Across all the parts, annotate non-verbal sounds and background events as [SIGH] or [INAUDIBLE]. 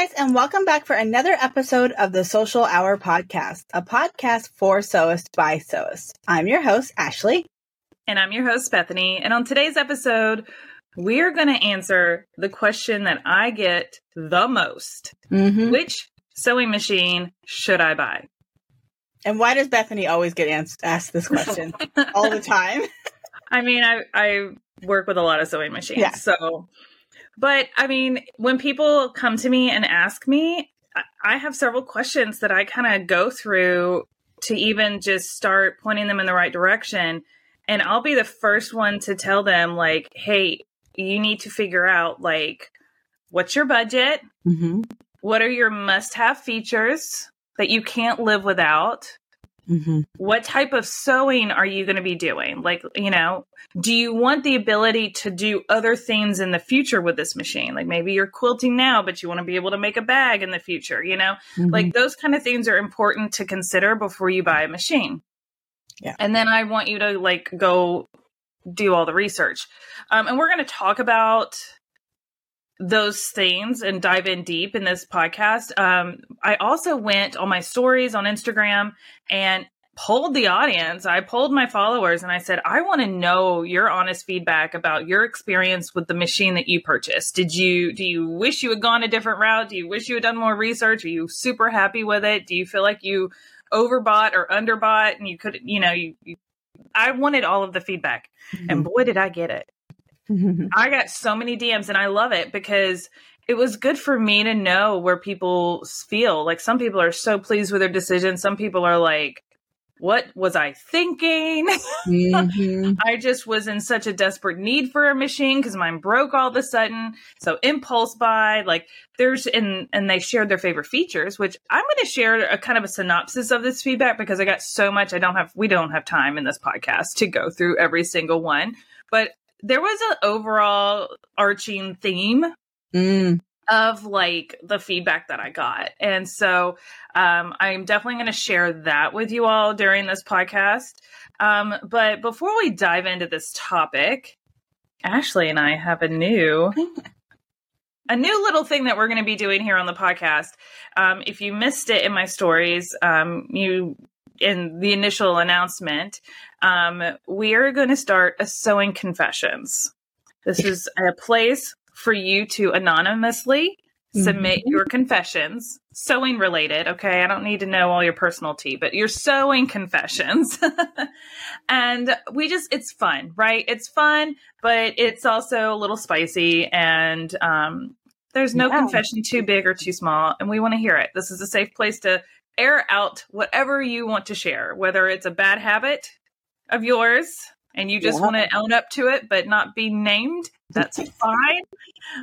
guys, and welcome back for another episode of the Sewcial Hour Podcast, a podcast for sewists by sewists. I'm your host, Ashley. And I'm your host, Bethany. And on today's episode, we are going to answer the question that I get the most Mm-hmm. Which sewing machine should I buy? And why does Bethany always get ans- asked this question [LAUGHS] all the time? I mean, I, I work with a lot of sewing machines. Yeah. So, but I mean, when people come to me and ask me, I- have several questions that I kind of go through to even just start pointing them in the right direction. And I'll be the first one to tell them, like, hey, you need to figure out, like, what's your budget? Mm-hmm. What are your must have features that you can't live without? Mm-hmm. what type of sewing are you going to be doing? Like, you know, do you want the ability to do other things in the future with this machine? Like maybe you're quilting now, but you want to be able to make a bag in the future, you know? Like those kind of things are important to consider before you buy a machine. Yeah. And then I want you to like go do all the research. Um, and we're going to talk about those things and dive in deep in this podcast. Um, I also went on my stories on Instagram and polled the audience. I polled my followers and I said, I want to know your honest feedback about your experience with the machine that you purchased. Did you do you wish you had gone a different route? Do you wish you had done more research? Are you super happy with it? Do you feel like you overbought or underbought and you couldn't, you know, you, you I wanted all of the feedback. And boy did I get it. [LAUGHS] I got so many DMs and I love it because it was good for me to know where people feel. Like some people are so pleased with their decision. Some people are like, what was I thinking? Mm-hmm. [LAUGHS] I just was in such a desperate need for a machine because mine broke all of a sudden. So impulse buy, like there's and and they shared their favorite features, which I'm going to share a kind of a synopsis of this feedback because I got so much. I don't have we don't have time in this podcast to go through every single one, but there was an overall arching theme Mm. of like the feedback that I got. And so um, I'm definitely going to share that with you all during this podcast. Um, but before we dive into this topic, Ashley and I have a new. [LAUGHS] A new little thing that we're going to be doing here on the podcast. Um, if you missed it in my stories, um, you in the initial announcement, um, we are going to start a sewing confessions. This is a place for you to anonymously submit your confessions, sewing related. Okay. I don't need to know all your personal tea, but your sewing confessions. [LAUGHS] and we just, it's fun, right? It's fun, but it's also a little spicy and, um, there's no Yeah. confession too big or too small, and we want to hear it. This is a safe place to air out whatever you want to share, whether it's a bad habit of yours and you just Yeah. want to own up to it but not be named. That's [LAUGHS] fine.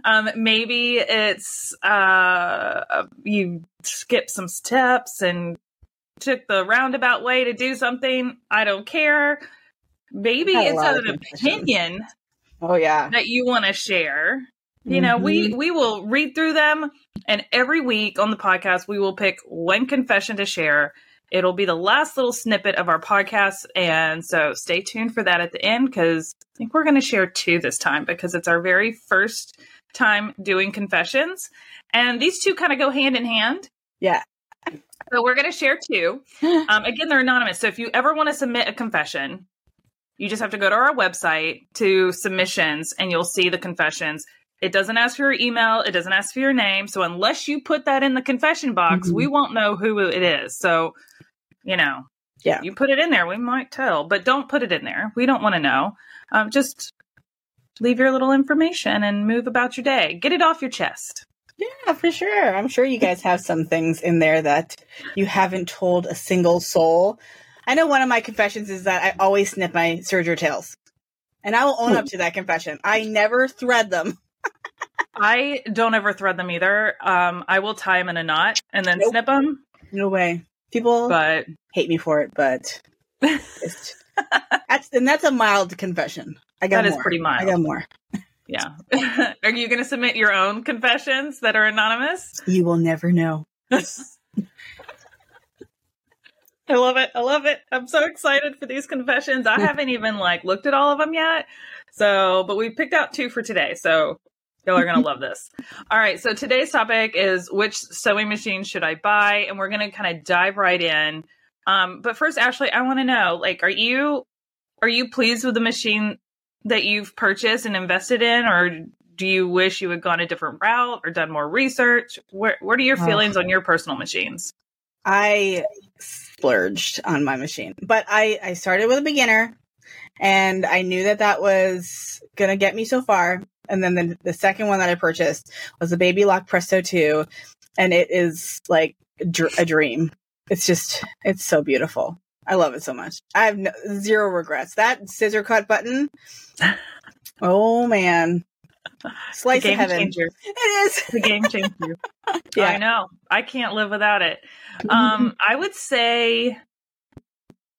Um, maybe it's uh, you skip some steps and took the roundabout way to do something. I don't care. Maybe it's an opinion Oh yeah. that you want to share. You know, we we will read through them and every week on the podcast we will pick one confession to share. It'll be the last little snippet of our podcast and so stay tuned for that at the end cuz I think we're going to share two this time because it's our very first time doing confessions and these two kind of go hand in hand. Yeah. So we're going to share two. [LAUGHS] Um, again, they're anonymous. So if you ever want to submit a confession, you just have to go to our website to submissions and you'll see the confessions. It doesn't ask for your email, it doesn't ask for your name. So unless you put that in the confession box, Mhm. we won't know who it is. So, you know, Yeah. you put it in there, we might tell, but don't put it in there. We don't want to know. Um, just leave your little information and move about your day. Get it off your chest. Yeah, for sure. I'm sure you guys have some things in there that you haven't told a single soul. I know one of my confessions is that I always snip my serger tails. And I will own up to that confession. I never thread them. [LAUGHS] I don't ever thread them either. Um, I will tie them in a knot and then Nope. snip them, No way. People but hate me for it, but [LAUGHS] that's and that's a mild confession. I got That is more. pretty mild. I got more. Yeah. [LAUGHS] Are you going to submit your own confessions that are anonymous? You will never know. [LAUGHS] I love it. I love it. I'm so excited for these confessions. I haven't even like looked at all of them yet. So, but we picked out two for today. So, Y'all are going to love this. All right. So today's topic is which sewing machine should I buy? And we're going to kind of dive right in. Um, but first, Ashley, I want to know, like, are you, are you pleased with the machine that you've purchased and invested in, or do you wish you had gone a different route or done more research? Where, what are your feelings oh. on your personal machines? I splurged on my machine, but I, I started with a beginner and I knew that that was going to get me so far. And then the, the second one that I purchased was the Baby Lock Presto 2. And it is like a dream. It's just, it's so beautiful. I love it so much. I have no, zero regrets. That scissor cut button. [LAUGHS] Oh man. Slice game of heaven. Changer. It is. the game changer. [LAUGHS] yeah. I know. I can't live without it. Um, [LAUGHS] I would say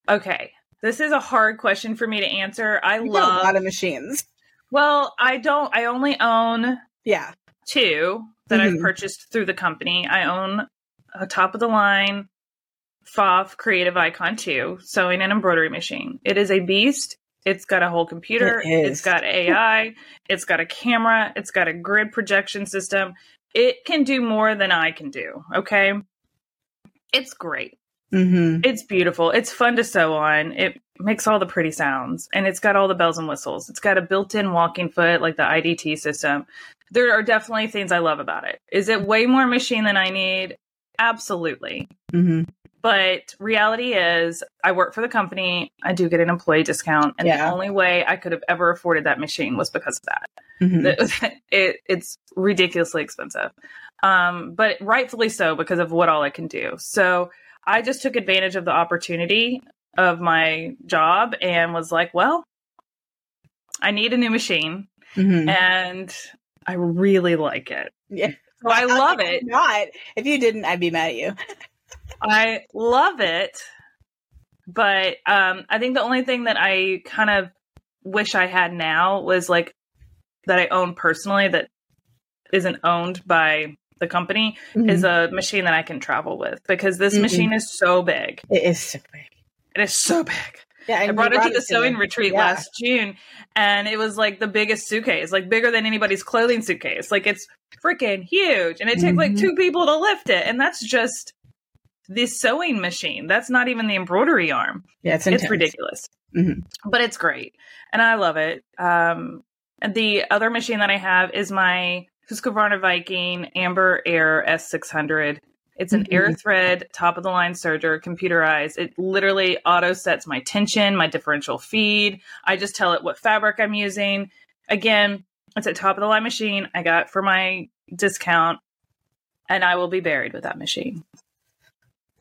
okay. This is a hard question for me to answer. I you love a lot of machines. Well, I don't. I only own yeah two that mm-hmm. I've purchased through the company. I own a top of the line Pfaff Creative Icon 2 sewing and embroidery machine. It is a beast. It's got a whole computer. It it's got AI. it's got a camera. It's got a grid projection system. It can do more than I can do. Okay. It's great. Mm-hmm. It's beautiful. It's fun to sew on. It makes all the pretty sounds and it's got all the bells and whistles. It's got a built in walking foot like the IDT system. There are definitely things I love about it. Is it way more machine than I need? Absolutely. Mm-hmm. But reality is, I work for the company. I do get an employee discount, and yeah. the only way I could have ever afforded that machine was because of that. Mm-hmm. [LAUGHS] it, it's ridiculously expensive, um, but rightfully so because of what all I can do. So I just took advantage of the opportunity of my job and was like, well, I need a new machine mm-hmm. and I really like it. Yeah. So I love it. Not if you didn't, I'd be mad at you. I love it, but um, I think the only thing that I kind of wish I had now was like that I own personally that isn't owned by the company mm-hmm. is a machine that I can travel with because this mm-hmm. machine is so big. It is so big. It is so big. Yeah, I brought it to the sewing retreat yeah. last June, and it was like the biggest suitcase, like bigger than anybody's clothing suitcase. Like it's freaking huge, and it mm-hmm. takes like two people to lift it, and that's just the sewing machine. That's not even the embroidery arm. Yeah, it's, it's ridiculous, mm-hmm. but it's great, and I love it. Um, and the other machine that I have is my Husqvarna Viking Amber Air S600. It's an mm-hmm. air thread, top of the line serger, computerized. It literally auto sets my tension, my differential feed. I just tell it what fabric I'm using. Again, it's a top of the line machine I got for my discount, and I will be buried with that machine.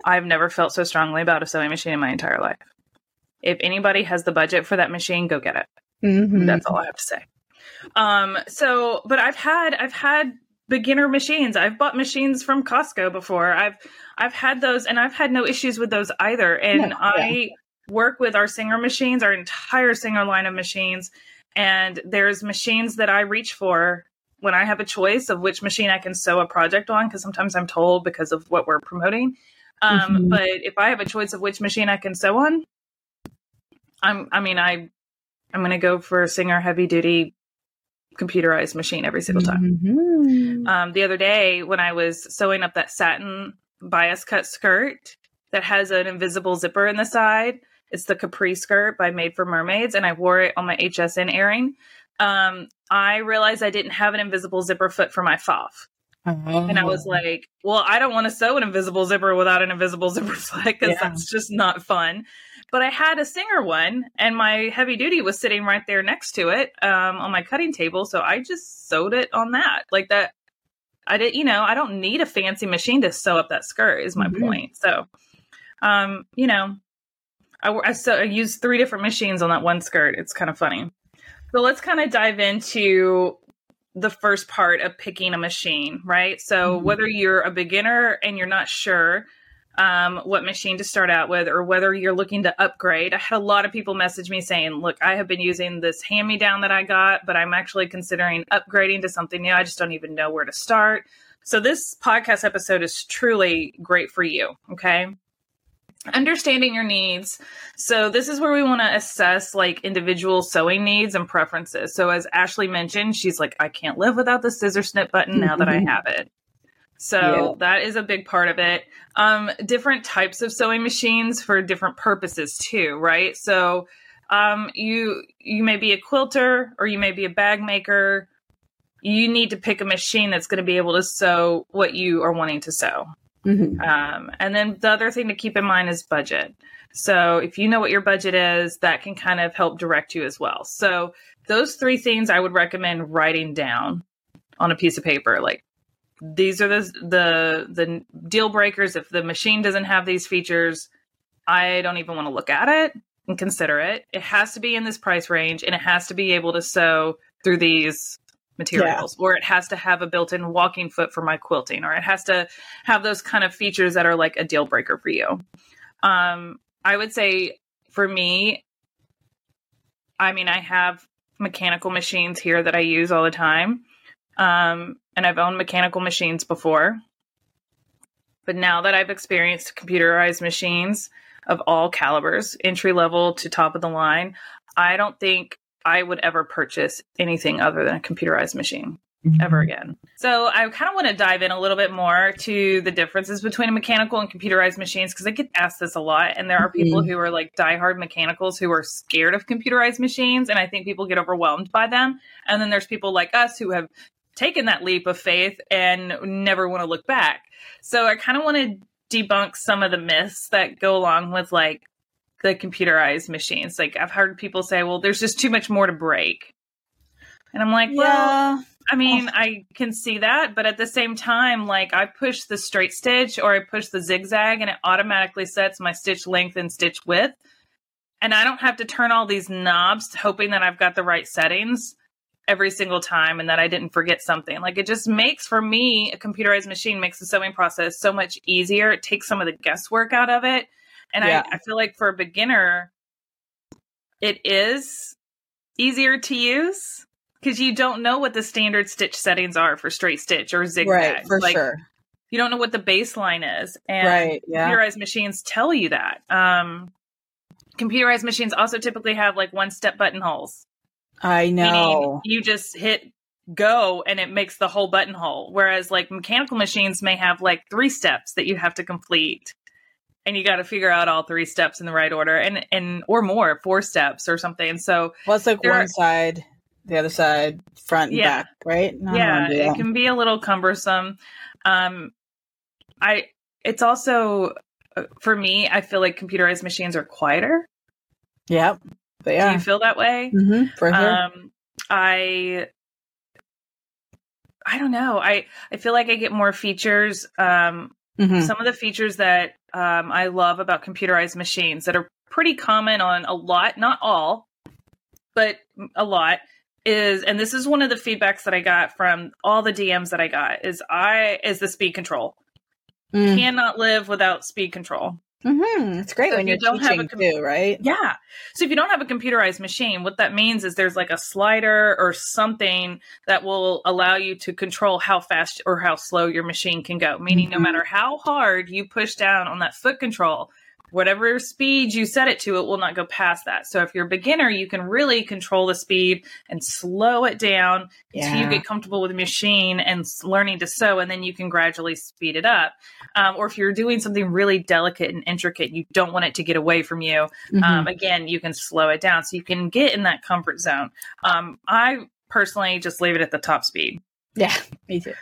I've never felt so strongly about a sewing machine in my entire life. If anybody has the budget for that machine, go get it. Mm-hmm. That's all I have to say. Um, so, but I've had I've had beginner machines. I've bought machines from Costco before. I've I've had those and I've had no issues with those either. And yeah, I yeah. work with our Singer machines, our entire Singer line of machines, and there's machines that I reach for when I have a choice of which machine I can sew a project on because sometimes I'm told because of what we're promoting. Um, mm-hmm. but if I have a choice of which machine I can sew on, I'm I mean I I'm going to go for a Singer heavy duty computerized machine every single time. Mm-hmm. Um, the other day when I was sewing up that satin bias cut skirt that has an invisible zipper in the side, it's the capri skirt by Made for Mermaids, and I wore it on my HSN airing. Um, I realized I didn't have an invisible zipper foot for my Pfaff. Oh. And I was like, well, I don't want to sew an invisible zipper without an invisible zipper foot because yeah. that's just not fun. But I had a Singer one, and my heavy duty was sitting right there next to it um, on my cutting table. So I just sewed it on that. Like that, I did, you know, I don't need a fancy machine to sew up that skirt, is my mm-hmm. point. So, um, you know, I, I, so I used three different machines on that one skirt. It's kind of funny. So let's kind of dive into the first part of picking a machine, right? So mm-hmm. whether you're a beginner and you're not sure, um, what machine to start out with or whether you're looking to upgrade. I had a lot of people message me saying, Look, I have been using this hand me down that I got, but I'm actually considering upgrading to something new. I just don't even know where to start. So, this podcast episode is truly great for you. Okay. understanding your needs. So this is where we want to assess like individual sewing needs and preferences. So as Ashley mentioned, she's like, I can't live without the scissor snip button now that I [LAUGHS] have it. So yeah. that is a big part of it. Um, different types of sewing machines for different purposes too, right? So um, you you may be a quilter or you may be a bag maker. You need to pick a machine that's going to be able to sew what you are wanting to sew. Mm-hmm. Um, and then the other thing to keep in mind is budget. So if you know what your budget is, that can kind of help direct you as well. So those three things I would recommend writing down on a piece of paper. Like these are the the the deal breakers. If the machine doesn't have these features, I don't even want to look at it and consider it. It has to be in this price range and it has to be able to sew through these materials yeah. or it has to have a built-in walking foot for my quilting or it has to have those kind of features that are like a deal breaker for you um i would say for me i mean i have mechanical machines here that i use all the time um and i've owned mechanical machines before but now that i've experienced computerized machines of all calibers entry level to top of the line i don't think I would ever purchase anything other than a computerized machine mm-hmm. ever again. So I kind of want to dive in a little bit more to the differences between mechanical and computerized machines because I get asked this a lot, and there are people mm-hmm. who are like diehard mechanicals who are scared of computerized machines, and I think people get overwhelmed by them. And then there's people like us who have taken that leap of faith and never want to look back. So I kind of want to debunk some of the myths that go along with like the computerized machines. Like I've heard people say, well, there's just too much more to break. And I'm like, well. I mean, oh. I can see that, but at the same time, like I push the straight stitch or I push the zigzag and it automatically sets my stitch length and stitch width. And I don't have to turn all these knobs hoping that I've got the right settings every single time and that I didn't forget something. Like it just makes for me a computerized machine makes the sewing process so much easier. It takes some of the guesswork out of it and yeah. I, I feel like for a beginner, it is easier to use because you don't know what the standard stitch settings are for straight stitch or zigzag. Right, for like, sure. You don't know what the baseline is, and right, yeah. computerized machines tell you that. Um, computerized machines also typically have like one step buttonholes. I know. You just hit go and it makes the whole buttonhole. Whereas like mechanical machines may have like three steps that you have to complete and you got to figure out all three steps in the right order and and or more four steps or something. So well it's like one are, side the other side front and yeah, back right? Yeah it can be a little cumbersome. Um i it's also uh, for me i feel like computerized machines are quieter. Yep yeah. do you feel that way mm-hmm, for sure. um i i don't know i i feel like i get more features um Mm-hmm. Some of the features that um, I love about computerized machines that are pretty common on a lot, not all, but a lot is, and this is one of the feedbacks that I got from all the DMs that I got is I is the speed control. Mm. Cannot live without speed control. Mm-hmm. It's great so when you don't have a com- too, right? Yeah. So if you don't have a computerized machine, what that means is there's like a slider or something that will allow you to control how fast or how slow your machine can go. Meaning, mm-hmm. no matter how hard you push down on that foot control, whatever speed you set it to, it will not go past that. So if you're a beginner, you can really control the speed and slow it down yeah. until you get comfortable with the machine and learning to sew, and then you can gradually speed it up. Um, or if you're doing something really delicate and intricate, you don't want it to get away from you. Mm-hmm. Um, again, you can slow it down so you can get in that comfort zone. Um, I personally just leave it at the top speed. Yeah, me too.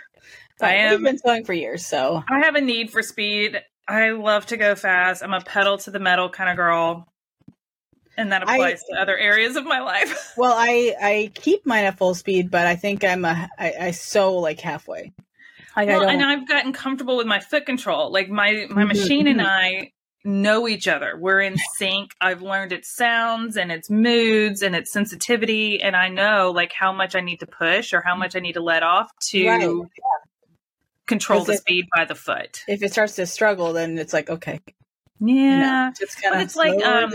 But I have been sewing for years, so I have a need for speed. I love to go fast. I'm a pedal to the metal kind of girl. And that applies I, to other areas of my life. [LAUGHS] well, I I keep mine at full speed, but I think I'm a I, I sew like halfway. Like well, and I've gotten comfortable with my foot control. Like my my mm-hmm, machine mm-hmm. and I know each other. We're in sync. I've learned its sounds and its moods and its sensitivity, and I know like how much I need to push or how much I need to let off to right. yeah control the speed by the foot. If it starts to struggle, then it's like okay, yeah, you know, just kind of. It's like um,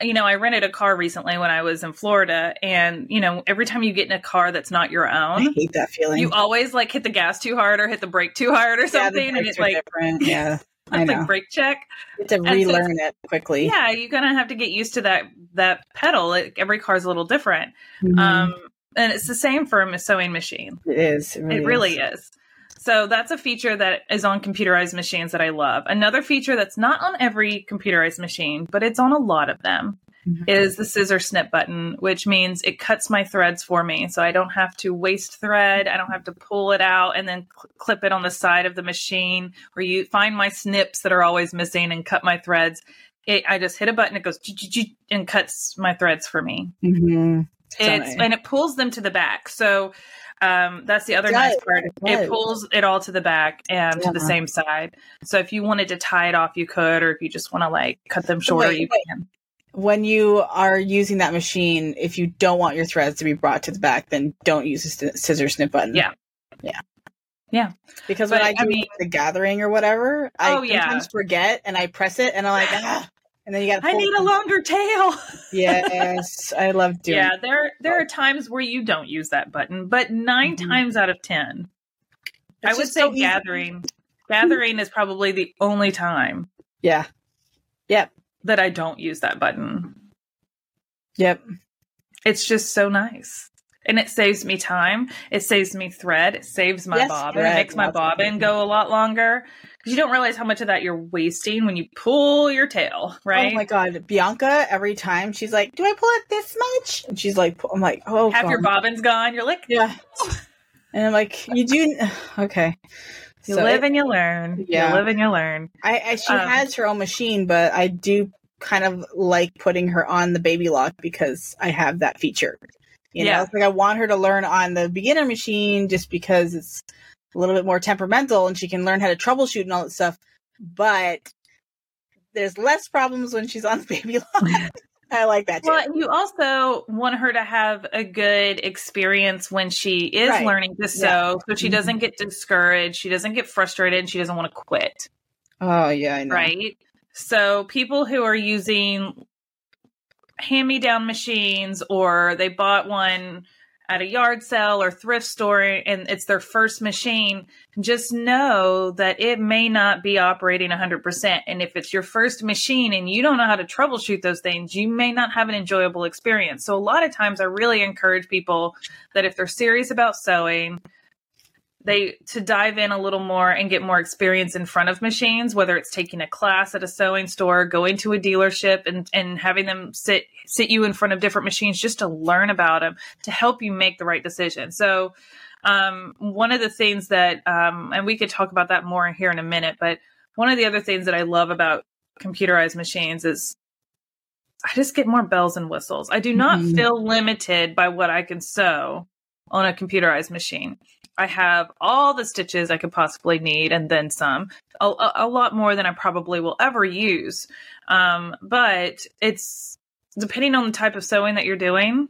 you know, I rented a car recently when I was in Florida, and you know, every time you get in a car that's not your own, I hate that feeling. You always like hit the gas too hard or hit the brake too hard or something, yeah, and it's like different. [LAUGHS] yeah. I It's like brake check. You have to And so relearn it quickly. Yeah, you're gonna have to get used to that that pedal. Like, every car's a little different. Mhm. Um, and it's the same for a sewing machine. it is. It really, It really is. is. So that's a feature that is on computerized machines that I love. Another feature that's not on every computerized machine, but it's on a lot of them, Mhm. is the scissor snip button, which means it cuts my threads for me. So I don't have to waste thread. I don't have to pull it out and then cl- clip it on the side of the machine or you find my snips that are always missing and cut my threads. It, I just hit a button, it goes and cuts my threads for me. Mhm. It's and it pulls them to the back. So um, that's the other nice part. it It pulls it all to the back and to the same side. So if you wanted to tie it off, you could, or if you just want to like cut them shorter, wait, you wait. can. when you are using that machine, if you don't want your threads to be brought to the back, then don't use the st- scissor snip button. Yeah. Yeah. Yeah. Because But, when I I do mean- the gathering or whatever, I Oh, yeah. sometimes forget and I press it and I'm like, ah, and then you got I need a longer tail. [LAUGHS] Yes, I love doing yeah, there there are times where you don't use that button, but 9 Mhm. times out of ten, I would say so gathering. Gathering is probably the only time Yeah. Yep. That I don't use that button. Yep. It's just so nice. And it saves me time. It saves me thread. It saves my Yes, bobbin. thread, It makes my lots bobbin go a lot longer. You don't realize how much of that you're wasting when you pull your tail, right? Oh my god, Bianca! Every time she's like, "Do I pull it this much?" And she's like, "I'm like, oh, Half your God. bobbin's gone. You're like, Yeah. And I'm like, you do [SIGHS] okay. you So live it- and you learn. Yeah. You live and you learn. I, I she um, has her own machine, but I do kind of like putting her on the baby lock because I have that feature. You know, it's like I want her to learn on the beginner machine just because it's a little bit more temperamental and she can learn how to troubleshoot and all that stuff. But there's less problems when she's on the [LAUGHS] baby lock. I like that too. Well, you also want her to have a good experience when she is Right. learning to sew, Yeah. so she Mhm. doesn't get discouraged, she doesn't get frustrated, and she doesn't want to quit. oh yeah, I know. right? So people who are using hand-me-down machines or they bought one at a yard sale or thrift store and it's their first machine, just know that it may not be operating 100%. And if it's your first machine and you don't know how to troubleshoot those things, you may not have an enjoyable experience. So a lot of times I really encourage people that if they're serious about sewing, they to dive in a little more and get more experience in front of machines whether it's taking a class at a sewing store going to a dealership and and having them sit sit you in front of different machines just to learn about them to help you make the right decision. So um, one of the things that um, and we could talk about that more here in a minute but one of the other things that i love about computerized machines is i just get more bells and whistles. I do not Mhm. feel limited by what i can sew on a computerized machine I have all the stitches I could possibly need and then some, a, a, lot more than I probably will ever use. Um, but it's depending on the type of sewing that you're doing,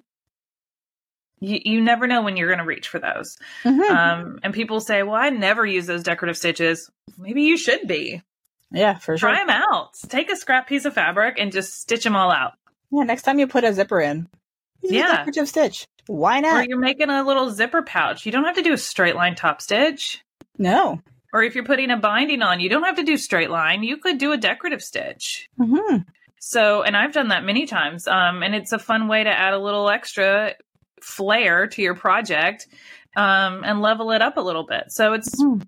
you, you never know when you're going to reach for those. Mhm. Um, and people say, well, I never use those decorative stitches. Maybe you should be. yeah, for sure. Try them out. Take a scrap piece of fabric and just stitch them all out. Yeah, next time you put a zipper in, use a Yeah. decorative stitch. Why not? Or you're making a little zipper pouch. You don't have to do a straight line top stitch. No. Or if you're putting a binding on, you don't have to do straight line. You could do a decorative stitch. hmm So, and I've done that many times. Um, and it's a fun way to add a little extra flair to your project um, and level it up a little bit. So it's, Mhm.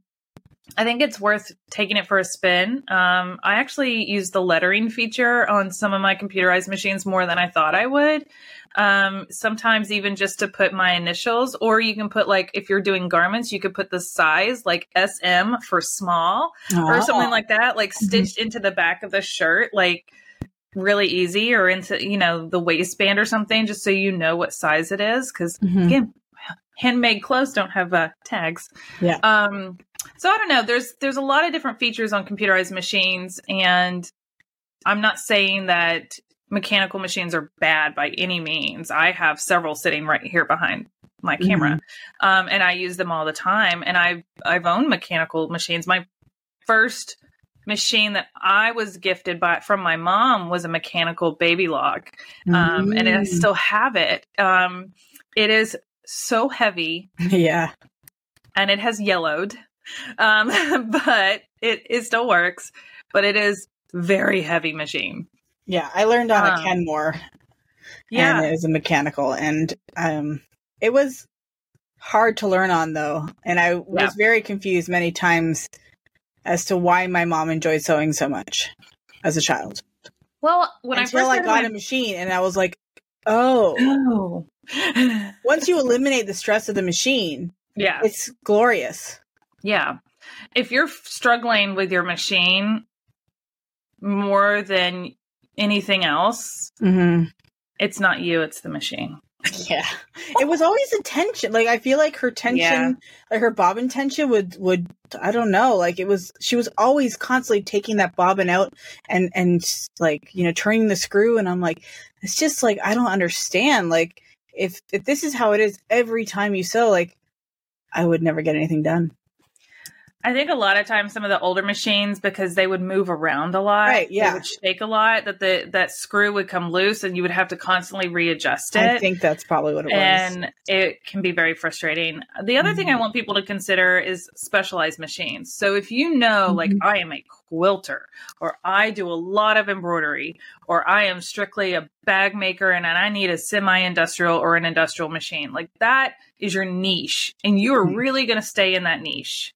I think it's worth taking it for a spin. Um, I actually use the lettering feature on some of my computerized machines more than I thought I would. Um, sometimes even just to put my initials, or you can put like if you're doing garments, you could put the size like SM for small or something like that, like stitched into the back of the shirt, like really easy, or into you know the waistband or something, just so you know what size it is. Because Mhm. again, handmade clothes don't have uh, tags. Yeah. Um. So I don't know. There's there's a lot of different features on computerized machines, and I'm not saying that mechanical machines are bad by any means. I have several sitting right here behind my camera, um, and I use them all the time. And I've I've owned mechanical machines. My first machine that I was gifted by from my mom was a mechanical baby lock, um, and I Mm. still have it. Um, it is so heavy [LAUGHS] yeah. and it has yellowed, um, [LAUGHS] but it, it still works. but it is very heavy machine. Yeah, I learned on Um, a Kenmore. Yeah. and it was a mechanical, and um, it was hard to learn on though, and I was Yeah. very confused many times as to why my mom enjoyed sewing so much as a child. Well, when Until I first I got my- a machine, and I was like, oh. [GASPS] Oh. Once you eliminate the stress of the machine, yeah. it's glorious. Yeah. If you're struggling with your machine more than anything else, Mm-hmm. it's not you, it's the machine. [LAUGHS] Yeah, it was always a tension. Like I feel like her tension, Yeah. like her bobbin tension would would I don't know. Like it was, she was always constantly taking that bobbin out and and like you know turning the screw. And I'm like, it's just like I don't understand. Like if if this is how it is every time you sew, like I would never get anything done. I think a lot of times some of the older machines because they would move around a lot, Right, yeah. would shake a lot that the that screw would come loose and you would have to constantly readjust it. I think that's probably what it was. and it can be very frustrating. The other thing I Mhm. want people to consider is specialized machines. So if you know, like, Mhm. I am a quilter, or I do a lot of embroidery, or I am strictly a bag maker and and I need a semi industrial or an industrial machine, like that is your niche, and you are Mhm. really going to stay in that niche.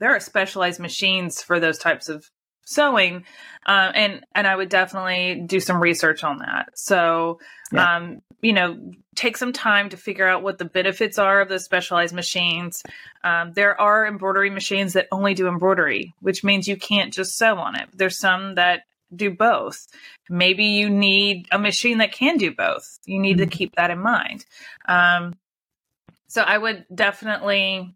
There are specialized machines for those types of sewing um, and and i would definitely do some research on that. So Yeah. um, you know take some time to figure out what the benefits are of those specialized machines. Um, there are embroidery machines that only do embroidery which means you can't just sew on it. There's some that do both. Maybe you need a machine that can do both. You need to Mhm. keep that in mind. Um, so i would definitely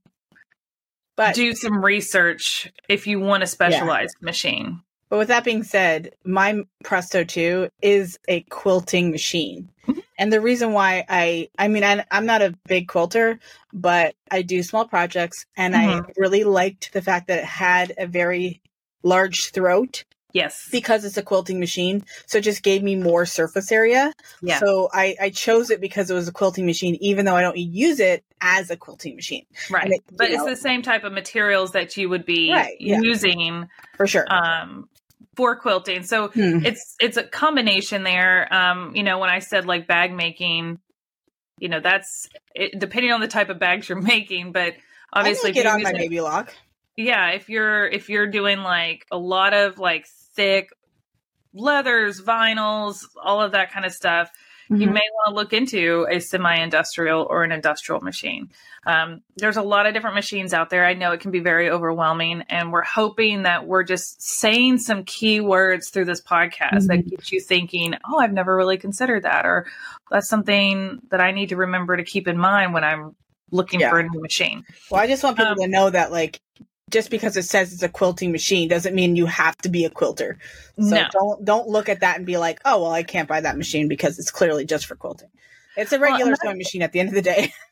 but do some research if you want a specialized machine. But with that being said, my Presto 2 is a quilting machine. Mhm. And the reason why I, I mean, I, I'm not a big quilter, but I do small projects and I really liked the fact that it had a very large throat Yes. because it's a quilting machine. So it just gave me more surface area. Yeah. So I, I chose it because it was a quilting machine, even though I don't use it as a quilting machine right. it- but it's know- the same type of materials that you would be Right, yeah. using for sure. um, for quilting. So Hmm. it's it's a combination there. Um, you know, when I said like bag making, you know, that's it, depending on the type of bags you're [LAUGHS] making, but obviously I if make it on my baby lock. yeah if you're if you're doing like a lot of like thick leathers vinyls all of that kind of stuff you Mhm. may want to look into a semi-industrial or an industrial machine um, there's a lot of different machines out there i know it can be very overwhelming and we're hoping that we're just saying some key words through this podcast that gets you thinking oh i've never really considered that or that's something that i need to remember to keep in mind when i'm looking Yeah. for a new machine Well, I just want people Um, to know that, like, just because it says it's a quilting machine doesn't mean you have to be a quilter. So no don't don't look at that and be like, oh well, I can't buy that machine because it's clearly just for quilting. It's a regular and sewing machine at the end of the day. [LAUGHS]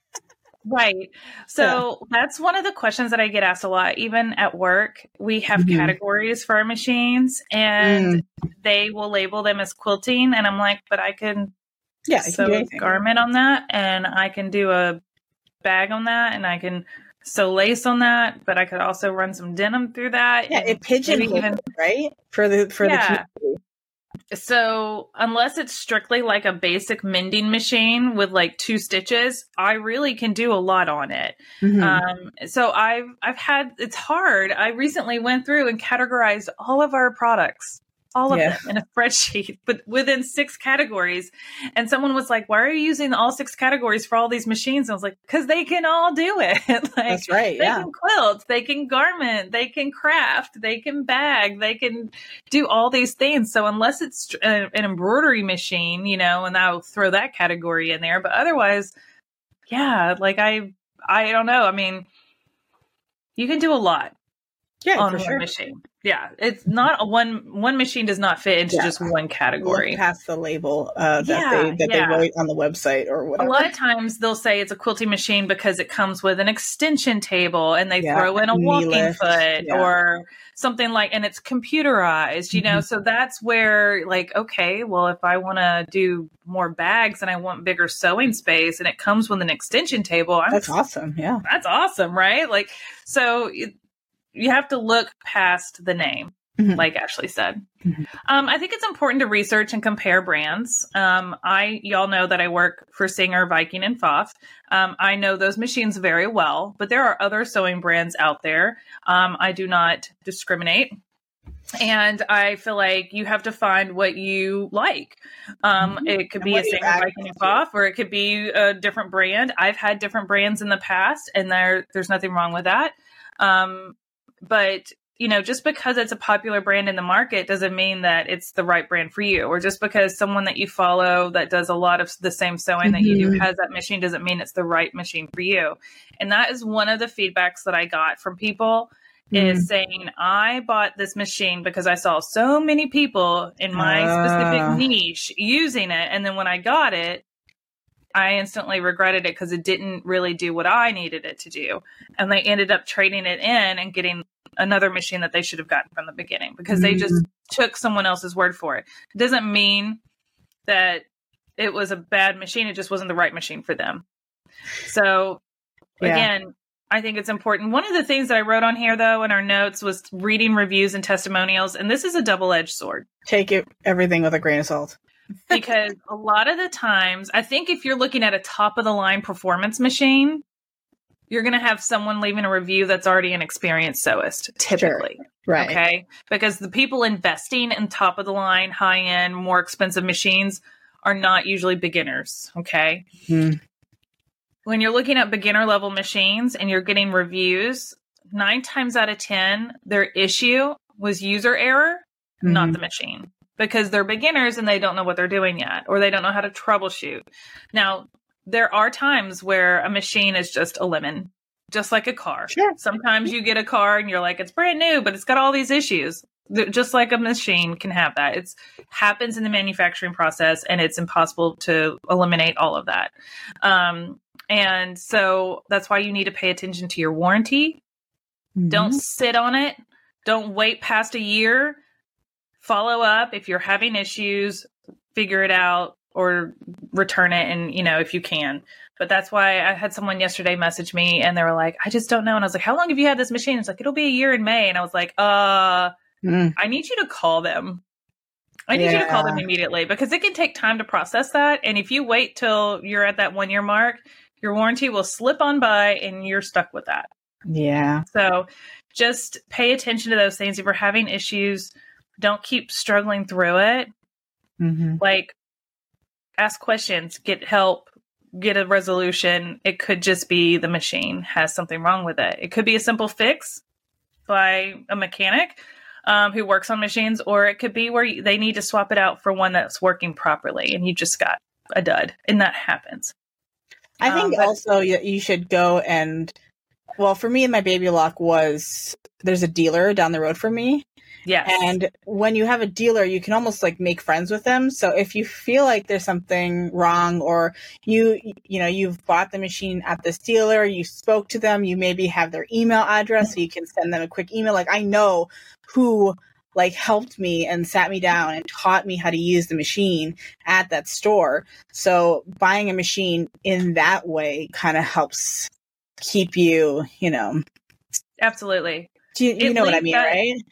Right. So that's one of the questions that I get asked a lot. Even at work, we have Mhm. categories for our machines and they will label them as quilting. And I'm like, but I can yeah, sew can a garment on that and I can do a bag on that and I can sew lace on that, but I could also run some denim through that. Yeah, it pigeonholes even- right for the for Yeah. the community. So, unless it's strictly like a basic mending machine with like two stitches, I really can do a lot on it. Mhm. Um, so I've I've had it's hard. I recently went through and categorized all of our products, all of Yeah. them in a [LAUGHS] spreadsheet, but within six categories. And someone was like, "Why are you using all six categories for all these machines?" And I was like, "Because they can all do it. [LAUGHS] like That's right. they Yeah. can quilt, they can garment, they can craft, they can bag, they can do all these things. So unless it's uh, an embroidery machine, you know, and I'll throw that category in there, but otherwise, yeah, like I, I don't know. I mean, you can do a lot Yeah, on for one sure. machine. Yeah, it's not a one. One machine does not fit into Yeah. just one category. Look past the label uh, that Yeah, they that yeah. they wrote on the website or whatever. a lot of times they'll say it's a quilting machine because it comes with an extension table and they throw in a knee walking lift, foot or something like and it's computerized you Mm-hmm. know so that's where like okay well if i want to do more bags and i want bigger sewing space and it comes with an extension table I'm, That's awesome. Yeah. that's awesome right like so you, you have to look past the name mm-hmm. like Ashley said. Mm-hmm. Um, I think it's important to research and compare brands. Um, I, y'all know that I work for Singer, Viking, and Pfaff. Um, I know those machines very well, but there are other sewing brands out there. Um, I do not discriminate. And I feel like you have to find what you like. Um, mm-hmm. It could be a Singer, Viking, and Pfaff, or it could be a different brand. I've had different brands in the past, and there there's nothing wrong with that. Um, but you know, just because it's a popular brand in the market doesn't mean that it's the right brand for you. Or just because someone that you follow that does a lot of the same sewing mm-hmm. that you do mm-hmm. has that machine doesn't mean it's the right machine for you. And that is one of the feedbacks that I got from people mm-hmm. is saying, I bought this machine because I saw so many people in my uh. specific ah. niche using it. And then when I got it, I instantly regretted it because it didn't really do what I needed it to do. And they ended up trading it in and getting another machine that they should have gotten from the beginning because they just mm-hmm. took someone else's word for it. It doesn't mean that it was a bad machine, it just wasn't the right machine for them. So, yeah. again, I think it's important. One of the things that I wrote on here, though, in our notes was reading reviews and testimonials. And this is a double edged sword. Take it everything with a grain of salt. Because a lot of the times, I think if you're looking at a top of the line performance machine, you're going to have someone leaving a review that's already an experienced sewist, typically. Sure. Right. Okay. Because the people investing in top of the line, high end, more expensive machines are not usually beginners. Okay. Hmm. When you're looking at beginner level machines and you're getting reviews, nine times out of 10, their issue was user error, mm-hmm. not the machine because they're beginners and they don't know what they're doing yet or they don't know how to troubleshoot. Now, there are times where a machine is just a lemon, just like a car. Sure. Sometimes you get a car and you're like, it's brand new, but it's got all these issues. Just like a machine can have that. It happens in the manufacturing process and it's impossible to eliminate all of that. Um, and so that's why you need to pay attention to your warranty. Mm-hmm. Don't sit on it. Don't wait past a year. Follow up. If you're having issues, figure it out or return it and you know if you can. But that's why i had someone yesterday message me and they were like i just don't know. And i was like how long have you had this machine? It's like it'll be a year in may. And i was like uh mm. i need you to call them. I need yeah. you to call them immediately because it can take time to process that. And if you wait till you're at that one year mark your warranty will slip on by and you're stuck with that. Yeah. So just pay attention to those things. If you're having issues don't keep struggling through it mm-hmm. like ask questions, get help, get a resolution. It could just be the machine has something wrong with it. It could be a simple fix by a mechanic um, who works on machines, or it could be where they need to swap it out for one that's working properly and you just got a dud, and that happens. I think um, but- also you, you should go and well, for me, my baby lock was there's a dealer down the road from me Yes. And when you have a dealer, you can almost like make friends with them. So if you feel like there's something wrong or you you know, you've bought the machine at this dealer, you spoke to them, you maybe have their email address so you can send them a quick email like I know who like helped me and sat me down and taught me how to use the machine at that store. So buying a machine in that way kind of helps keep you, you know. Absolutely. Do you, you know what I mean, that, right?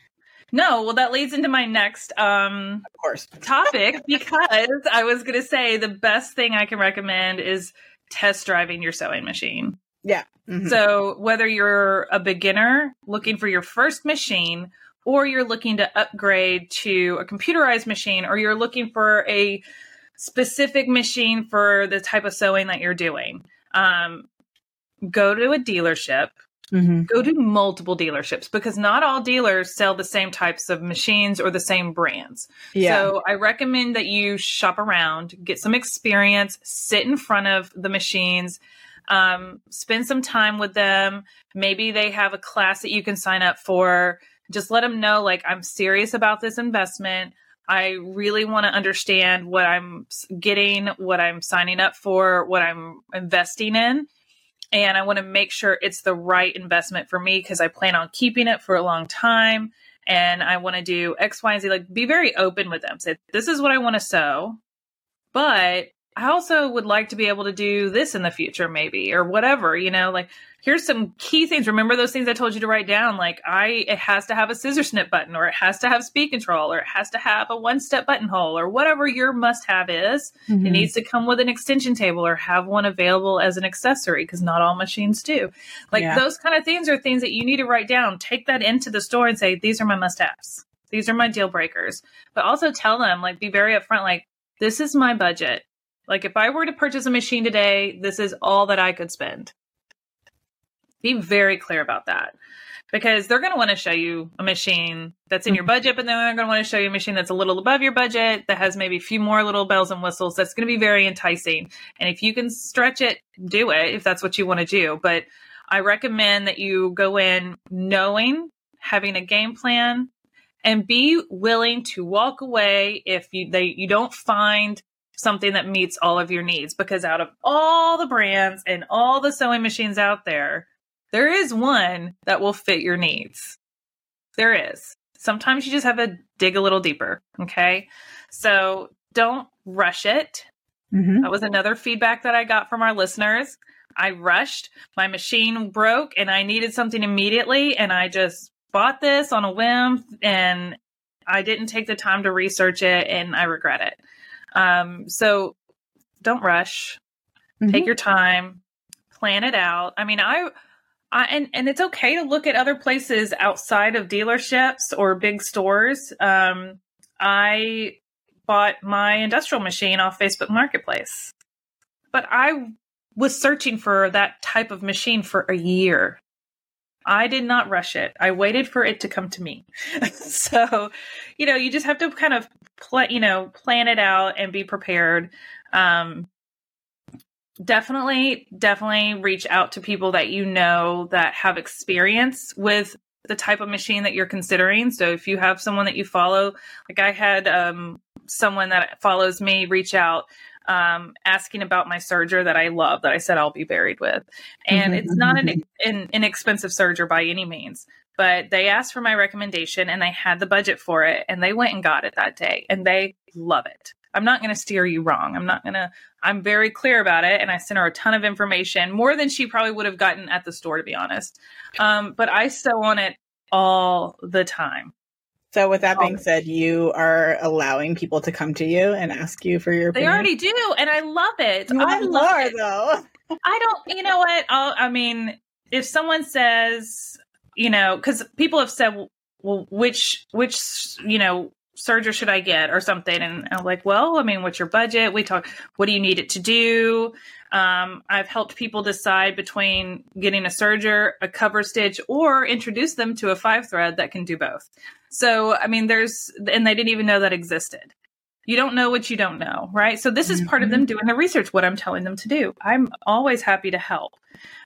No, well, that leads into my next um, of course topic because I was going to say the best thing I can recommend is test driving your sewing machine. Yeah. Mm-hmm. So whether you're a beginner looking for your first machine, or you're looking to upgrade to a computerized machine, or you're looking for a specific machine for the type of sewing that you're doing, um, go to a dealership Mm-hmm. Go to multiple dealerships because not all dealers sell the same types of machines or the same brands. Yeah. So I recommend that you shop around, get some experience, sit in front of the machines, um, spend some time with them. Maybe they have a class that you can sign up for. Just let them know, like, I'm serious about this investment. I really want to understand what I'm getting, what I'm signing up for, what I'm investing in and I want to make sure it's the right investment for me because I plan on keeping it for a long time and I want to do X, Y, and Z. Like, be very open with them. Say, this is what I want to sew, but I also would like to be able to do this in the future, maybe, or whatever, you know, like here's some key things. Remember those things I told you to write down? Like I, it has to have a scissor snip button, or it has to have speed control, or it has to have a one step buttonhole, or whatever your must have is. Mm-hmm. It needs to come with an extension table or have one available as an accessory because not all machines do. Like yeah. those kind of things are things that you need to write down. Take that into the store and say, these are my must haves. These are my deal breakers. But also tell them, like, be very upfront, like, this is my budget. Like, if I were to purchase a machine today, this is all that I could spend. Be very clear about that because they're going to want to show you a machine that's in your mm-hmm. budget, but then they're going to want to show you a machine that's a little above your budget that has maybe a few more little bells and whistles. That's going to be very enticing. And if you can stretch it, do it if that's what you want to do. But I recommend that you go in knowing, having a game plan, and be willing to walk away if you they you don't find something that meets all of your needs because out of all the brands and all the sewing machines out there there is one that will fit your needs. There is. Sometimes you just have to dig a little deeper okay? So don't rush it. Mm-hmm. that was another feedback that i got from our listeners. I rushed my machine broke and i needed something immediately and i just bought this on a whim and I didn't take the time to research it and I regret it. Um, so don't rush. Mm-hmm. Take your time, plan it out. I mean, I, I and and it's okay to look at other places outside of dealerships or big stores. Um, I bought my industrial machine off Facebook Marketplace, but I was searching for that type of machine for a year. I did not rush it. I waited for it to come to me. [LAUGHS] so, you know, you just have to kind of play, you know, plan it out and be prepared. Um, definitely, definitely reach out to people that you know that have experience with the type of machine that you're considering. So if you have someone that you follow, like I had um, someone that follows me reach out um, asking about my serger that I love that I said I'll be buried with. And mm-hmm. it's not an, mm-hmm. an inexpensive serger by any means, but they asked for my recommendation and they had the budget for it and they went and got it that day and they love it. I'm not going to steer you wrong. I'm not going to, I'm very clear about it. And I sent her a ton of information, more than she probably would have gotten at the store, to be honest. Um, but I sew on it all the time. So, with that being said, you are allowing people to come to you and ask you for your. Opinion? They already do, and I love it. You I love more, it. though. [LAUGHS] I don't. You know what? I'll, I mean, if someone says, you know, because people have said, well, which which you know serger should I get or something, and I'm like, well, I mean, what's your budget? We talk. What do you need it to do? Um, I've helped people decide between getting a serger, a cover stitch, or introduce them to a five thread that can do both. So, I mean, there's, and they didn't even know that existed. You don't know what you don't know, right? So, this is part of them mm-hmm. doing the research, what I'm telling them to do. I'm always happy to help.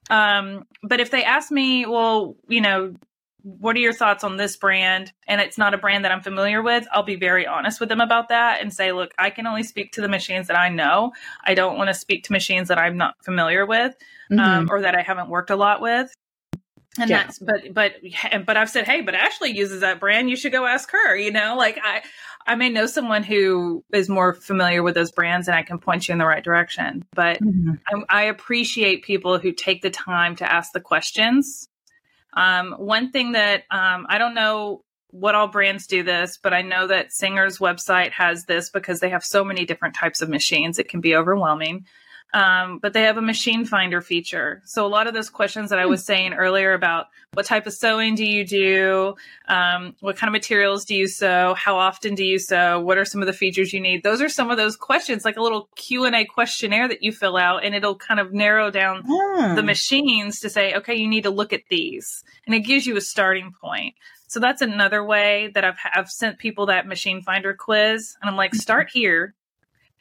Um, but if they ask me, well, you know, what are your thoughts on this brand? And it's not a brand that I'm familiar with, I'll be very honest with them about that and say, look, I can only speak to the machines that I know. I don't want to speak to machines that I'm not familiar with um, mm-hmm. um, or that I haven't worked a lot with and yeah. that's but but but i've said hey but ashley uses that brand. You should go ask her you know? Like i i may know someone who is more familiar with those brands and i can point you in the right direction but mm-hmm. I, I, appreciate people who take the time to ask the questions. Um, one thing that um, i don't know what all brands do this but i know that singer's website has this because they have so many different types of machines. It can be overwhelming um, but they have a machine finder feature. So a lot of those questions that I was saying earlier about what type of sewing do you do, um, what kind of materials do you sew, how often do you sew, what are some of the features you need? Those are some of those questions, like a little Q and A questionnaire that you fill out, and it'll kind of narrow down hmm. the machines to say, okay, you need to look at these, and it gives you a starting point. So that's another way that I've, I've sent people that machine finder quiz, and I'm like, start here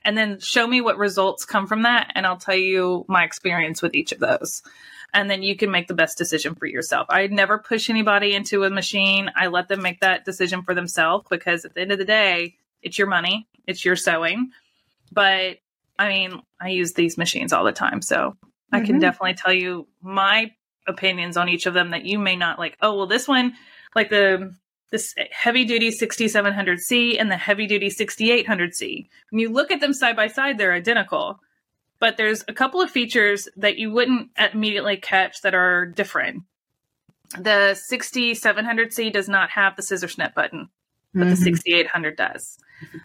and then show me what results come from that and I'll tell you my experience with each of those. And then you can make the best decision for yourself. I never push anybody into a machine. I let them make that decision for themselves because at the end of the day, it's your money, it's your sewing. But I mean, I use these machines all the time, so mm-hmm. I can mm-hmm. definitely tell you my opinions on each of them that you may not like. Oh, well, this one, like the this heavy duty 6700C and the heavy duty 6800C. When you look at them side by side, they're identical, but there's a couple of features that you wouldn't immediately catch that are different. The 6700C does not have the scissor snip button, but mm-hmm. the 6800 does.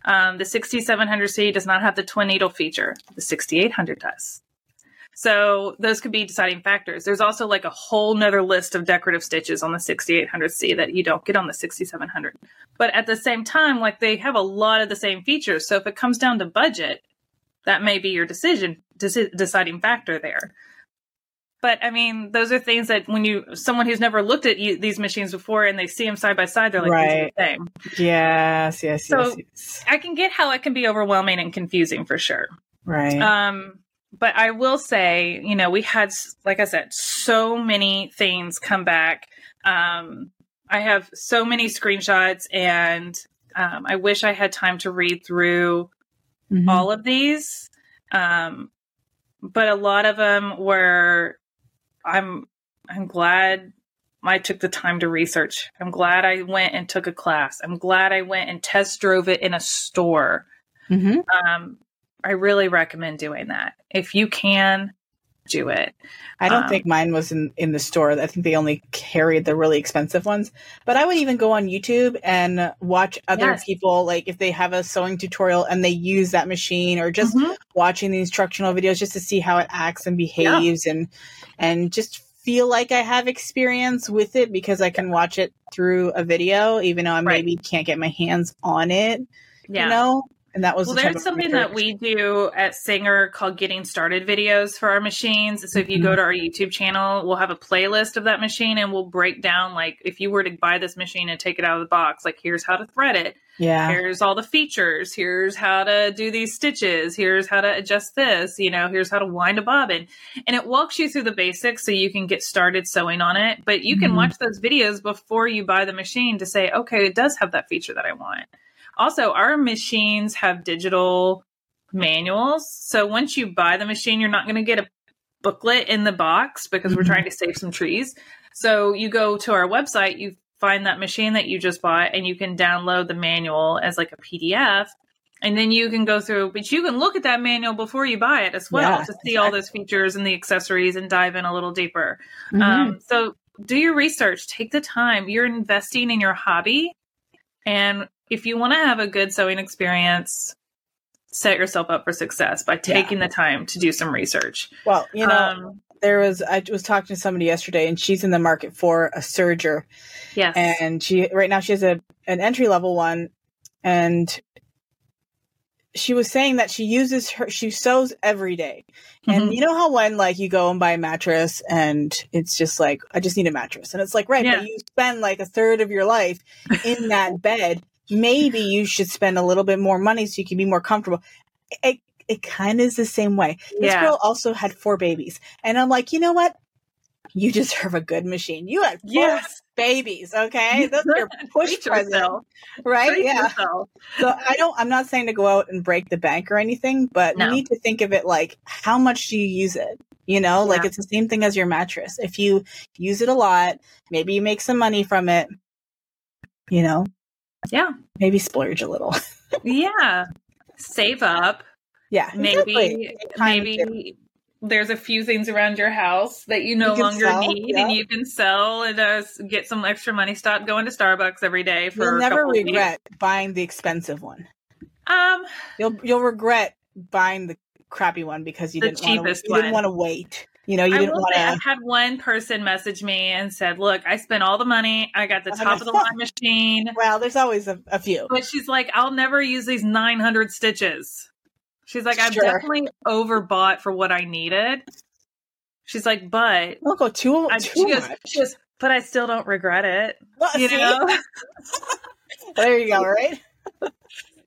Um, the 6700C does not have the twin needle feature. The 6800 does. So those could be deciding factors. There's also like a whole nother list of decorative stitches on the 6800C that you don't get on the 6700. But at the same time, like they have a lot of the same features. So if it comes down to budget, that may be your decision, deci- deciding factor there. But I mean, those are things that when you someone who's never looked at you, these machines before and they see them side by side, they're like, right. the same. Yes, yes, so yes, yes. I can get how it can be overwhelming and confusing for sure. Right. Um, but I will say, you know, we had, like I said, so many things come back. Um, I have so many screenshots, and um, I wish I had time to read through mm-hmm. all of these. Um, but a lot of them were, I'm, I'm glad I took the time to research. I'm glad I went and took a class. I'm glad I went and test drove it in a store. Mm-hmm. Um, I really recommend doing that. If you can, do it. I don't um, think mine was in, in the store. I think they only carried the really expensive ones. But I would even go on YouTube and watch other yes. people, like if they have a sewing tutorial and they use that machine, or just mm-hmm. watching the instructional videos just to see how it acts and behaves, yeah. and and just feel like I have experience with it because I can watch it through a video, even though I right. maybe can't get my hands on it. Yeah. You know, and that was well. The there's something that we do at Singer called "Getting Started" videos for our machines. So if you mm-hmm. go to our YouTube channel, we'll have a playlist of that machine, and we'll break down like if you were to buy this machine and take it out of the box, like here's how to thread it. Yeah. Here's all the features. Here's how to do these stitches. Here's how to adjust this. You know, here's how to wind a bobbin, and it walks you through the basics so you can get started sewing on it. But you can mm-hmm. watch those videos before you buy the machine to say, okay, it does have that feature that I want. Also, our machines have digital manuals. So once you buy the machine, you're not going to get a booklet in the box because mm-hmm. we're trying to save some trees. So you go to our website, you find that machine that you just bought, and you can download the manual as like a PDF. And then you can go through, but you can look at that manual before you buy it as well yeah, to see exactly. all those features and the accessories and dive in a little deeper. Mm-hmm. Um, so do your research, take the time. You're investing in your hobby. And if you want to have a good sewing experience, set yourself up for success by taking yeah. the time to do some research. Well, you know, um, there was I was talking to somebody yesterday, and she's in the market for a serger. Yes, and she right now she has a an entry level one, and she was saying that she uses her she sews every day. and mm-hmm. you know how when like you go and buy a mattress and it's just like i just need a mattress and it's like right yeah. but you spend like a third of your life in that bed maybe you should spend a little bit more money so you can be more comfortable. It, it kind of is the same way. This yeah. girl also had four babies. And I'm like, you know what? You deserve a good machine. You had four yes. babies, okay? That's your [LAUGHS] push present. Right? Treat yeah. Yourself. So I don't I'm not saying to go out and break the bank or anything, but no. you need to think of it like how much do you use it? You know, yeah. like it's the same thing as your mattress. If you use it a lot, maybe you make some money from it, you know, yeah. Maybe splurge a little. [LAUGHS] yeah. Save up. Yeah. Maybe maybe there's a few things around your house that you no you longer sell, need yeah. and you can sell and uh, get some extra money. Stop going to Starbucks every day for You'll never regret buying the expensive one. Um you'll you'll regret buying the crappy one because you didn't want to you didn't want to wait. You know, you I didn't want to. I've had one person message me and said, "Look, I spent all the money. I got the oh top of the line machine." [LAUGHS] Well, there's always a, a, few. But she's like, "I'll never use these 900 stitches." She's like, "I've definitely overbought for what I needed." She's like, "But I'll go too, I, too she goes, much." She goes, "But I still don't regret it." Well, you see? know. [LAUGHS] there you go. Right. [LAUGHS]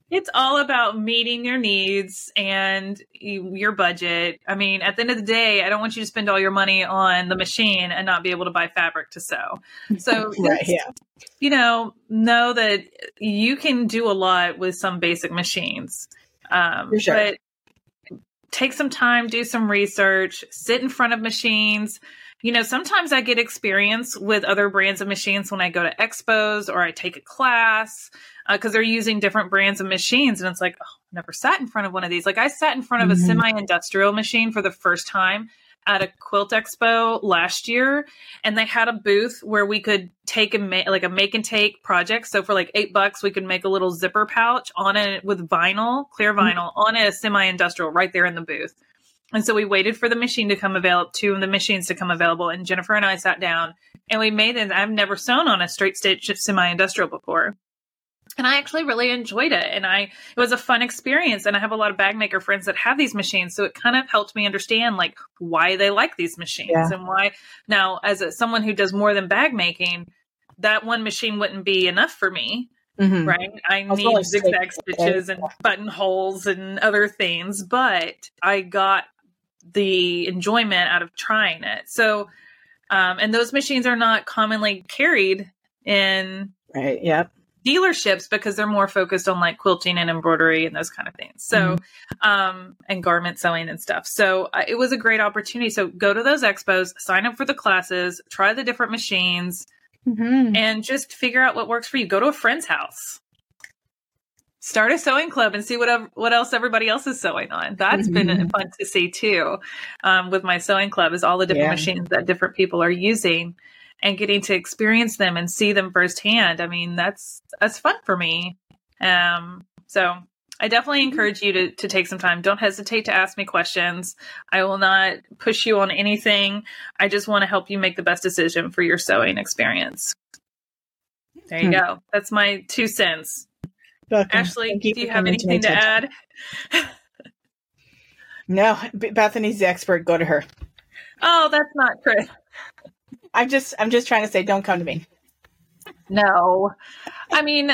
It's all about meeting your needs and your budget. I mean, at the end of the day, I don't want you to spend all your money on the machine and not be able to buy fabric to sew. So, [LAUGHS] right, yeah. you know, know that you can do a lot with some basic machines. Um, sure. But take some time, do some research, sit in front of machines, you know, sometimes I get experience with other brands of machines when I go to expos or I take a class because uh, they're using different brands of machines. And it's like, oh, I never sat in front of one of these. Like I sat in front of mm-hmm. a semi industrial machine for the first time at a quilt expo last year and they had a booth where we could take a ma- like a make and take project so for like eight bucks we could make a little zipper pouch on it with vinyl clear mm-hmm. vinyl mm-hmm. on a semi-industrial right there in the booth and so we waited for the machine to come available, two of the machines to come available. And Jennifer and I sat down and we made it. I've never sewn on a straight stitch semi industrial before. And I actually really enjoyed it. And I, it was a fun experience. And I have a lot of bag maker friends that have these machines. So it kind of helped me understand like why they like these machines yeah. and why now as a, someone who does more than bag making, that one machine wouldn't be enough for me. Mm-hmm. Right. I need zigzag stitches and buttonholes and other things, but I got the enjoyment out of trying it. So, um, and those machines are not commonly carried in right. Yep. Dealerships because they're more focused on like quilting and embroidery and those kind of things. So, mm-hmm. um, and garment sewing and stuff. So uh, it was a great opportunity. So go to those expos, sign up for the classes, try the different machines, mm-hmm. and just figure out what works for you. Go to a friend's house start a sewing club and see what what else everybody else is sewing on. That's mm-hmm. been fun to see too. Um, with my sewing club, is all the different yeah. machines that different people are using, and getting to experience them and see them firsthand. I mean, that's that's fun for me. Um, so I definitely mm-hmm. encourage you to to take some time. Don't hesitate to ask me questions. I will not push you on anything. I just want to help you make the best decision for your sewing experience. There you hmm. go. That's my two cents. Welcome. Ashley, do you have anything to, to add? no, Bethany's the expert. Go to her. Oh, that's not true. I'm just I'm just trying to say don't come to me. No. I mean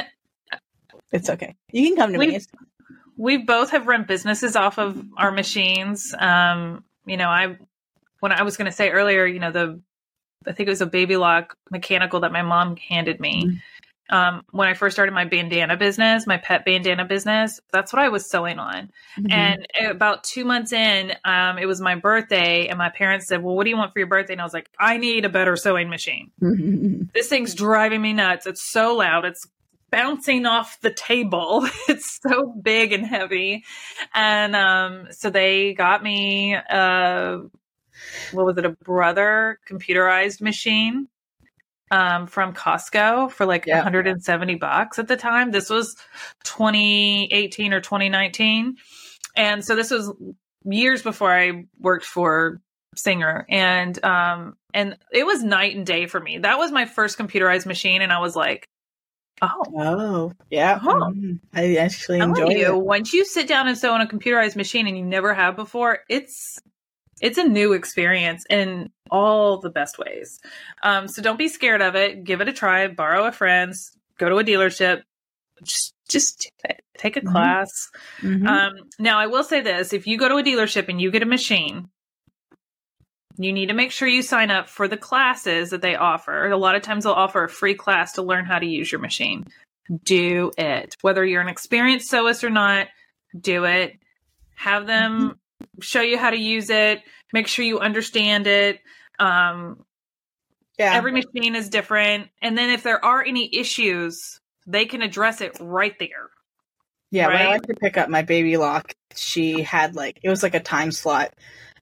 it's okay. You can come to me. We both have run businesses off of our machines. Um, you know, I when I was going to say earlier, you know, the I think it was a baby lock mechanical that my mom handed me. Um, when I first started my bandana business, my pet bandana business, that's what I was sewing on. Mm-hmm. And about two months in, um, it was my birthday, and my parents said, Well, what do you want for your birthday? And I was like, I need a better sewing machine. Mm-hmm. This thing's driving me nuts. It's so loud. It's bouncing off the table. [LAUGHS] it's so big and heavy. And um, so they got me, uh, what was it, a brother computerized machine um, from Costco for like yeah. 170 bucks at the time. This was 2018 or 2019. And so this was years before I worked for Singer and um and it was night and day for me. That was my first computerized machine and I was like Oh. Oh, yeah. Oh. I actually enjoy you, it. Once you sit down and sew on a computerized machine and you never have before, it's it's a new experience in all the best ways. Um, so don't be scared of it. Give it a try. Borrow a friend's. Go to a dealership. Just just take a mm-hmm. class. Mm-hmm. Um, now I will say this: if you go to a dealership and you get a machine, you need to make sure you sign up for the classes that they offer. A lot of times they'll offer a free class to learn how to use your machine. Do it. Whether you're an experienced sewist or not, do it. Have them mm-hmm show you how to use it, make sure you understand it. Um, yeah. Every machine is different. And then if there are any issues, they can address it right there. Yeah, right? when I went to pick up my baby lock, she had like it was like a time slot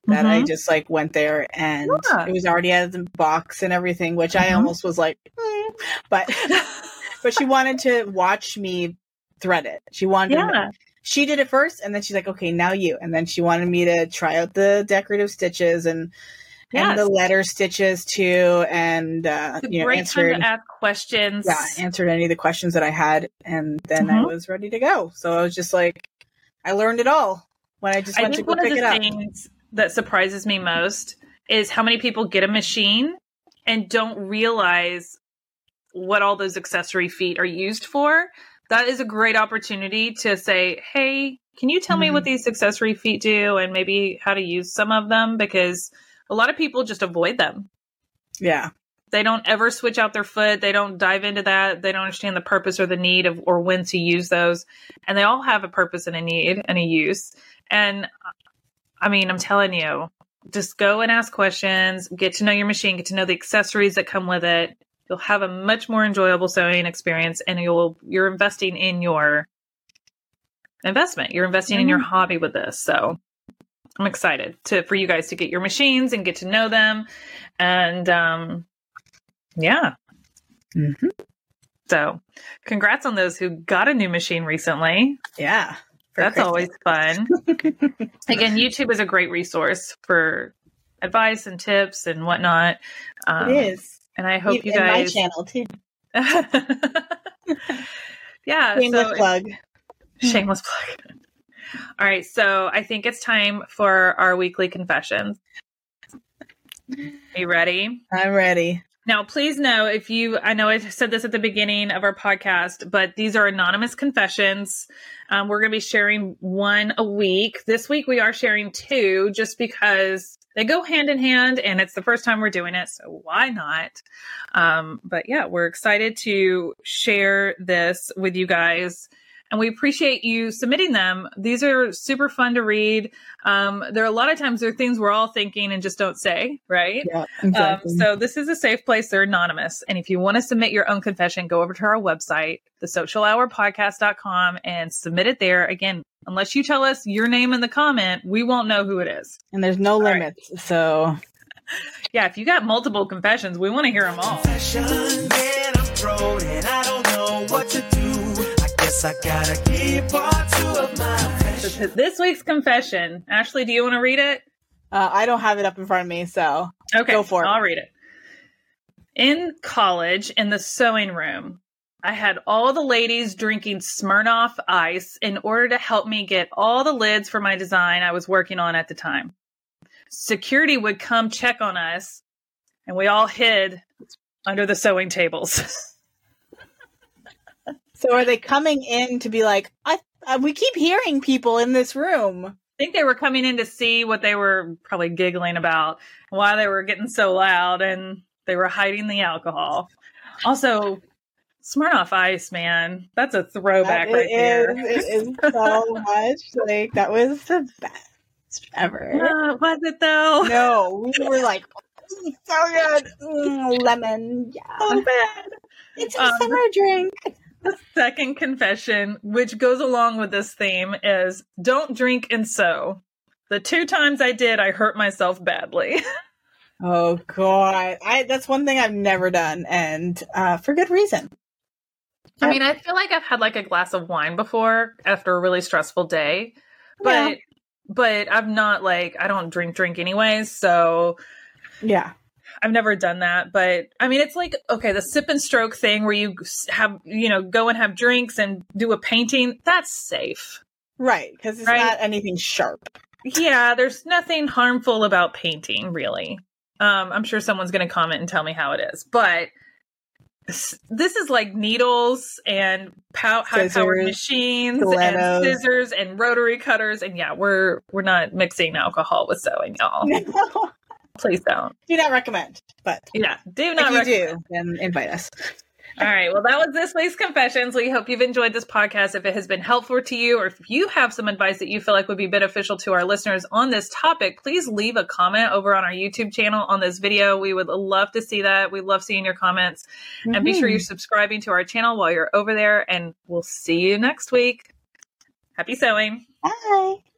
that mm-hmm. I just like went there and yeah. it was already out of the box and everything, which mm-hmm. I almost was like, mm. but [LAUGHS] but she wanted to watch me thread it. She wanted [LAUGHS] yeah. to she did it first and then she's like okay now you. And then she wanted me to try out the decorative stitches and yes. and the letter stitches too and uh you know answered ask questions. Yeah answered any of the questions that i had and then mm-hmm. i was ready to go. So i was just like i learned it all when i just went I to go pick it up. that surprises me most is how many people get a machine and don't realize what all those accessory feet are used for that is a great opportunity to say, hey, can you tell mm-hmm. me what mm-hmm. these accessory feet do and maybe how to use some of them? Because a lot of people just avoid them. Yeah. They don't ever switch out their foot. They don't dive into that. They don't understand the purpose or the need of or when to use those. And they all have a purpose and a need and a use. And I mean, I'm telling you, just go and ask questions, get to know your machine, get to know the accessories that come with it. You'll have a much more enjoyable sewing experience and you'll you're investing in your investment. You're investing mm-hmm. in your mm-hmm. hobby with this. So I'm excited to for you guys to get your machines and get to know them. And um yeah. Mm-hmm. So congrats on those who got a new machine recently. Yeah. That's Christmas. always fun. [LAUGHS] Again, YouTube is a great resource for advice and tips and whatnot. Um, it is. And I hope you guys. my channel too. [LAUGHS] yeah. Shameless so, plug. Shameless plug. [LAUGHS] All right. So I think it's time for our weekly confessions. Are you ready? I'm ready. Now, please know if you, I know I said this at the beginning of our podcast, but these are anonymous confessions. Um, we're going to be sharing one a week. This week we are sharing two just because they go hand in hand and it's the first time we're doing it. So why not? Um, but yeah, we're excited to share this with you guys and we appreciate you submitting them. These are super fun to read. Um, there are a lot of times there are things we're all thinking and just don't say, right? Yeah, exactly. Um, so this is a safe place. They're anonymous. And if you want to submit your own confession, go over to our website, thesewcialhourpodcast.com and submit it there. Again, unless you tell us your name in the comment, we won't know who it is. And there's no all limits. Right. So [LAUGHS] yeah, if you got multiple confessions, we want to hear them all guess I gotta keep part two of my This week's confession. Ashley, do you want to read it? Uh, I don't have it up in front of me, so okay, go for it. I'll read it. In college, in the sewing room, I had all the ladies drinking Smirnoff ice in order to help me get all the lids for my design I was working on at the time. Security would come check on us, and we all hid under the sewing tables. [LAUGHS] So are they coming in to be like, I, uh, we keep hearing people in this room? I think they were coming in to see what they were probably giggling about, why they were getting so loud, and they were hiding the alcohol. Also, Smirnoff Ice, man, that's a throwback that right is, there. It is so [LAUGHS] much like that was the best ever. Uh, was it though? No, we were like, mm, so good, mm, lemon, yeah, so bad. It's a um, summer drink the second confession, which goes along with this theme, is don't drink and sew. The two times I did, I hurt myself badly. [LAUGHS] oh god, I that's one thing I've never done, and uh, for good reason. I mean, I feel like I've had like a glass of wine before after a really stressful day, but yeah. but I'm not like I don't drink drink anyways, so yeah. I've never done that, but I mean, it's like, okay, the sip and stroke thing where you have, you know, go and have drinks and do a painting, that's safe. Right. Because it's right? not anything sharp. Yeah. There's nothing harmful about painting, really. Um, I'm sure someone's going to comment and tell me how it is, but this is like needles and pow- high powered machines stilettos. and scissors and rotary cutters. And yeah, we're, we're not mixing alcohol with sewing, y'all. [LAUGHS] No. Please don't. Do not recommend. But yeah, do not. If you recommend. do, then invite us. All right. Well, that was this week's confessions. We hope you've enjoyed this podcast. If it has been helpful to you, or if you have some advice that you feel like would be beneficial to our listeners on this topic, please leave a comment over on our YouTube channel on this video. We would love to see that. We love seeing your comments. Mm-hmm. And be sure you're mm-hmm. subscribing to our channel while you're over there. And we'll see you next week. Happy sewing. Bye.